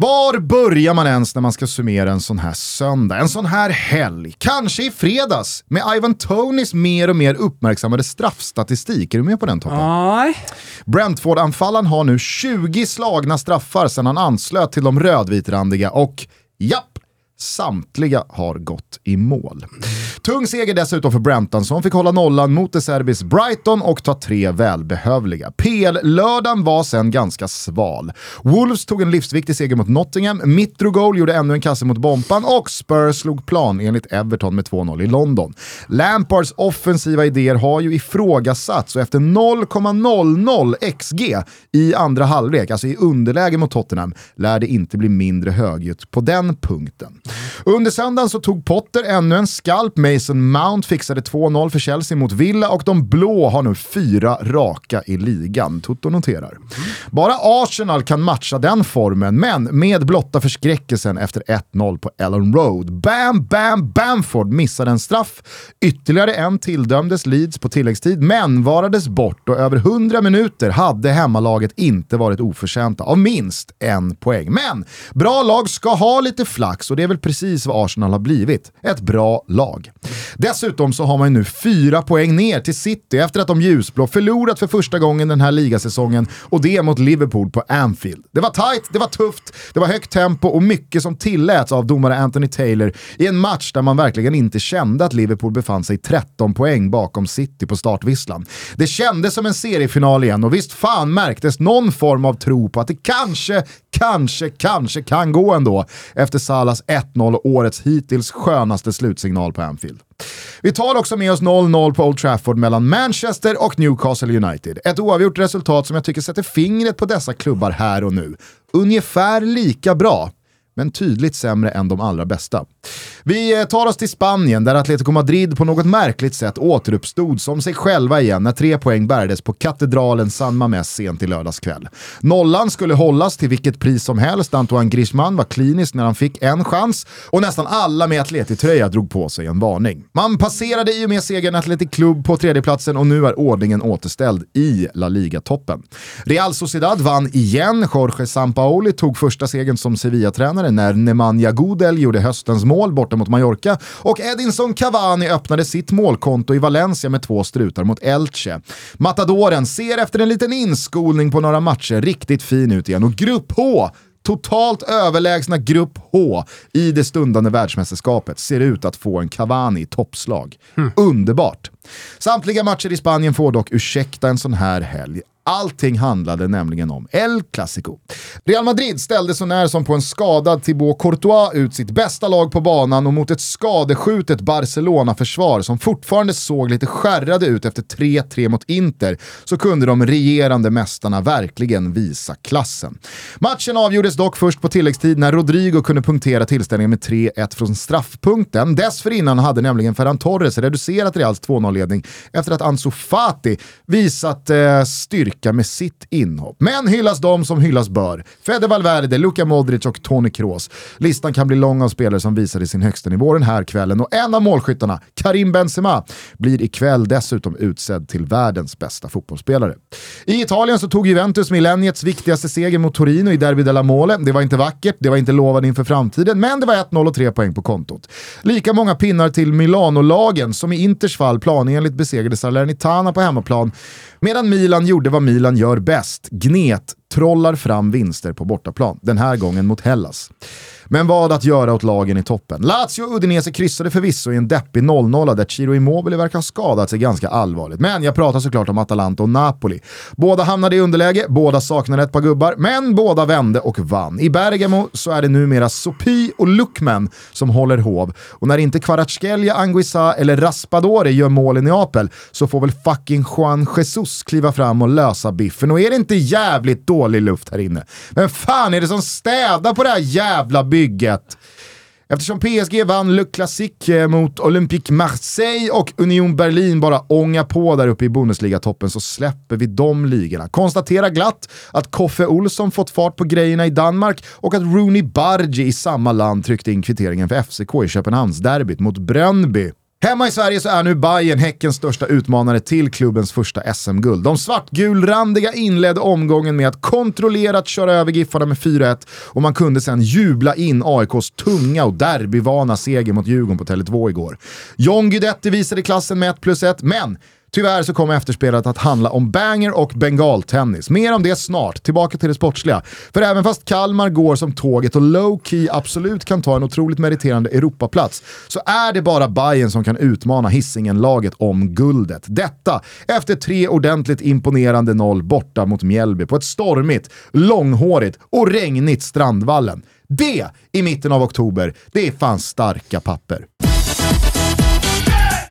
Var börjar man ens när man ska summera en sån här söndag? En sån här helg? Kanske i fredags med Ivan Tonys mer och mer uppmärksammade straffstatistik. Är du med på den? Nej. Brentford-anfallaren har nu 20 slagna straffar sedan han anslöt till de rödvitrandiga och japp, Samtliga har gått i mål. Tung seger dessutom för Brenton som fick hålla nollan mot De Serbis Brighton och ta tre välbehövliga. PL-lördagen var sen ganska sval. Wolves tog en livsviktig seger mot Nottingham, Mitrogoal gjorde ännu en kasse mot Bompan och Spurs slog plan enligt Everton med 2-0 i London. Lampards offensiva idéer har ju ifrågasatts och efter 0,00 XG i andra halvlek, alltså i underläge mot Tottenham, lär det inte bli mindre högljutt på den punkten. Under söndagen så tog Potter ännu en skalp. Mason Mount fixade 2-0 för Chelsea mot Villa och de blå har nu fyra raka i ligan. Toto noterar. Bara Arsenal kan matcha den formen, men med blotta förskräckelsen efter 1-0 på Ellen Road. Bam, bam, Bamford missade en straff. Ytterligare en tilldömdes Leeds på tilläggstid, men varades bort och över 100 minuter hade hemmalaget inte varit oförtjänta av minst en poäng. Men bra lag ska ha lite flax och det är väl precis vad Arsenal har blivit. Ett bra lag. Dessutom så har man ju nu fyra poäng ner till City efter att de ljusblå förlorat för första gången den här ligasäsongen och det mot Liverpool på Anfield. Det var tight, det var tufft, det var högt tempo och mycket som tilläts av domare Anthony Taylor i en match där man verkligen inte kände att Liverpool befann sig 13 poäng bakom City på startvisslan. Det kändes som en seriefinal igen och visst fan märktes någon form av tro på att det kanske, kanske, kanske kan gå ändå efter Salas 1-0 och årets hittills skönaste slutsignal på Anfield. Vi tar också med oss 0-0 på Old Trafford mellan Manchester och Newcastle United. Ett oavgjort resultat som jag tycker sätter fingret på dessa klubbar här och nu. Ungefär lika bra, men tydligt sämre än de allra bästa. Vi eh, tar oss till Spanien där Atletico Madrid på något märkligt sätt återuppstod som sig själva igen när tre poäng bärdes på katedralen San Mamés sent i lördags kväll. Nollan skulle hållas till vilket pris som helst. Antoine Griezmann var klinisk när han fick en chans och nästan alla med Atleti-tröja drog på sig en varning. Man passerade i och med segern Atletic Club på tredjeplatsen och nu är ordningen återställd i La Liga-toppen. Real Sociedad vann igen. Jorge Sampaoli tog första segern som Sevilla-tränare när Nemanja Gudel gjorde höstens mål borta mot Mallorca och Edinson Cavani öppnade sitt målkonto i Valencia med två strutar mot Elche. Matadoren ser efter en liten inskolning på några matcher riktigt fin ut igen och Grupp H totalt överlägsna Grupp H i det stundande världsmästerskapet ser ut att få en Cavani toppslag. Mm. Underbart! Samtliga matcher i Spanien får dock ursäkta en sån här helg. Allting handlade nämligen om El Clasico. Real Madrid ställde så när som på en skadad Thibaut Courtois ut sitt bästa lag på banan och mot ett skadeskjutet Barcelona-försvar som fortfarande såg lite skärrade ut efter 3-3 mot Inter så kunde de regerande mästarna verkligen visa klassen. Matchen avgjordes dock först på tilläggstid när Rodrigo kunde punktera tillställningen med 3-1 från straffpunkten. Dessförinnan hade nämligen Ferran Torres reducerat Reals 2-0-ledning efter att Ansu Fati visat eh, styrka lycka med sitt inhopp. Men hyllas de som hyllas bör. Fede Valverde, Luka Modric och Toni Kroos. Listan kan bli lång av spelare som visade sin högsta nivå den här kvällen och en av målskyttarna, Karim Benzema, blir ikväll dessutom utsedd till världens bästa fotbollsspelare. I Italien så tog Juventus millenniets viktigaste seger mot Torino i Derby della Mole. Det var inte vackert, det var inte lovande inför framtiden, men det var 1-0 och 3 poäng på kontot. Lika många pinnar till Milano-lagen som i Inters fall planenligt besegrade Salernitana på hemmaplan Medan Milan gjorde vad Milan gör bäst, gnet, trollar fram vinster på bortaplan. Den här gången mot Hellas. Men vad att göra åt lagen i toppen? Lazio och Udinese kryssade förvisso i en deppig 0-0 där Ciro Immobile verkar ha skadat sig ganska allvarligt. Men jag pratar såklart om Atalanta och Napoli. Båda hamnade i underläge, båda saknade ett par gubbar, men båda vände och vann. I Bergamo så är det numera Sopi och Lukman som håller hov. Och när inte Kvaratskhelia, Anguissa eller Raspadori gör mål i Neapel så får väl fucking Juan Jesus kliva fram och lösa biffen. Och är det inte jävligt dålig luft här inne? Vem fan är det som städar på det här jävla bygget? Eftersom PSG vann Le Classique eh, mot Olympique Marseille och Union Berlin bara ångar på där uppe i Bundesliga-toppen så släpper vi de ligorna. Konstatera glatt att Koffe Olsson fått fart på grejerna i Danmark och att Rooney Bargi i samma land tryckte in kvitteringen för FCK i Köpenhamnsderbyt mot Brönnby. Hemma i Sverige så är nu Bayern Häckens största utmanare till klubbens första SM-guld. De svartgulrandiga inledde omgången med att kontrollerat köra över Giffarna med 4-1 och man kunde sedan jubla in AIKs tunga och derbyvana seger mot Djurgården på Tele2 igår. John Guidetti visade klassen med 1 plus 1, men Tyvärr så kommer efterspelet att handla om banger och bengaltennis. Mer om det snart, tillbaka till det sportsliga. För även fast Kalmar går som tåget och low-key absolut kan ta en otroligt meriterande Europaplats så är det bara Bayern som kan utmana Hisingen-laget om guldet. Detta efter tre ordentligt imponerande noll borta mot Mjällby på ett stormigt, långhårigt och regnigt Strandvallen. Det i mitten av oktober, det är fan starka papper.